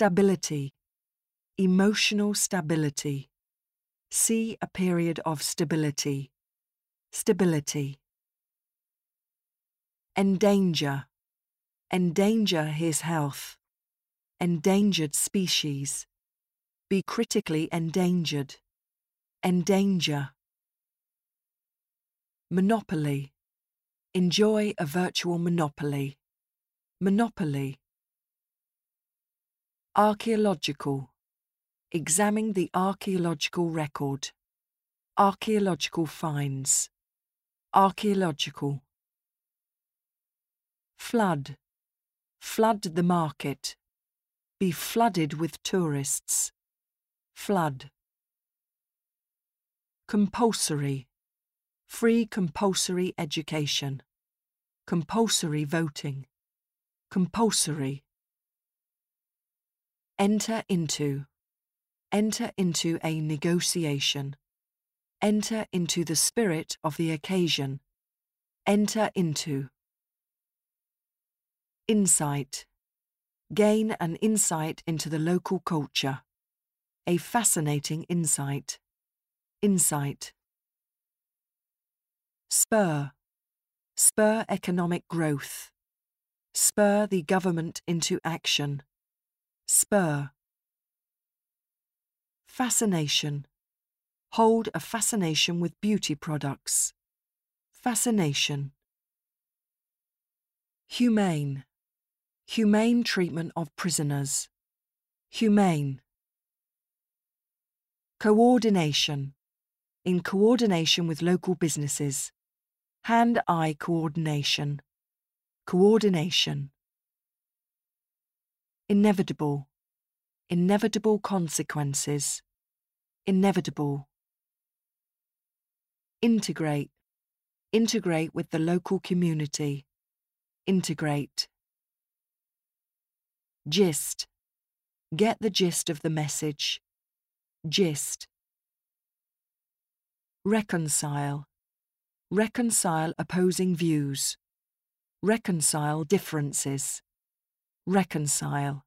Stability. Emotional stability. See a period of stability. Stability. Endanger. Endanger his health. Endangered species. Be critically endangered. Endanger. Monopoly. Enjoy a virtual monopoly. Monopoly. Archaeological. Examine the archaeological record. Archaeological finds. Archaeological. Flood. Flood the market. Be flooded with tourists. Flood. Compulsory. Free compulsory education. Compulsory voting. Compulsory. Enter into. Enter into a negotiation. Enter into the spirit of the occasion. Enter into. Insight. Gain an insight into the local culture. A fascinating insight. Insight. Spur. Spur economic growth. Spur the government into action. Spur. Fascination. Hold a fascination with beauty products. Fascination. Humane. Humane treatment of prisoners. Humane. Coordination. In coordination with local businesses. Hand eye coordination. Coordination. Inevitable. Inevitable consequences. Inevitable. Integrate. Integrate with the local community. Integrate. Gist. Get the gist of the message. Gist. Reconcile. Reconcile opposing views. Reconcile differences. Reconcile.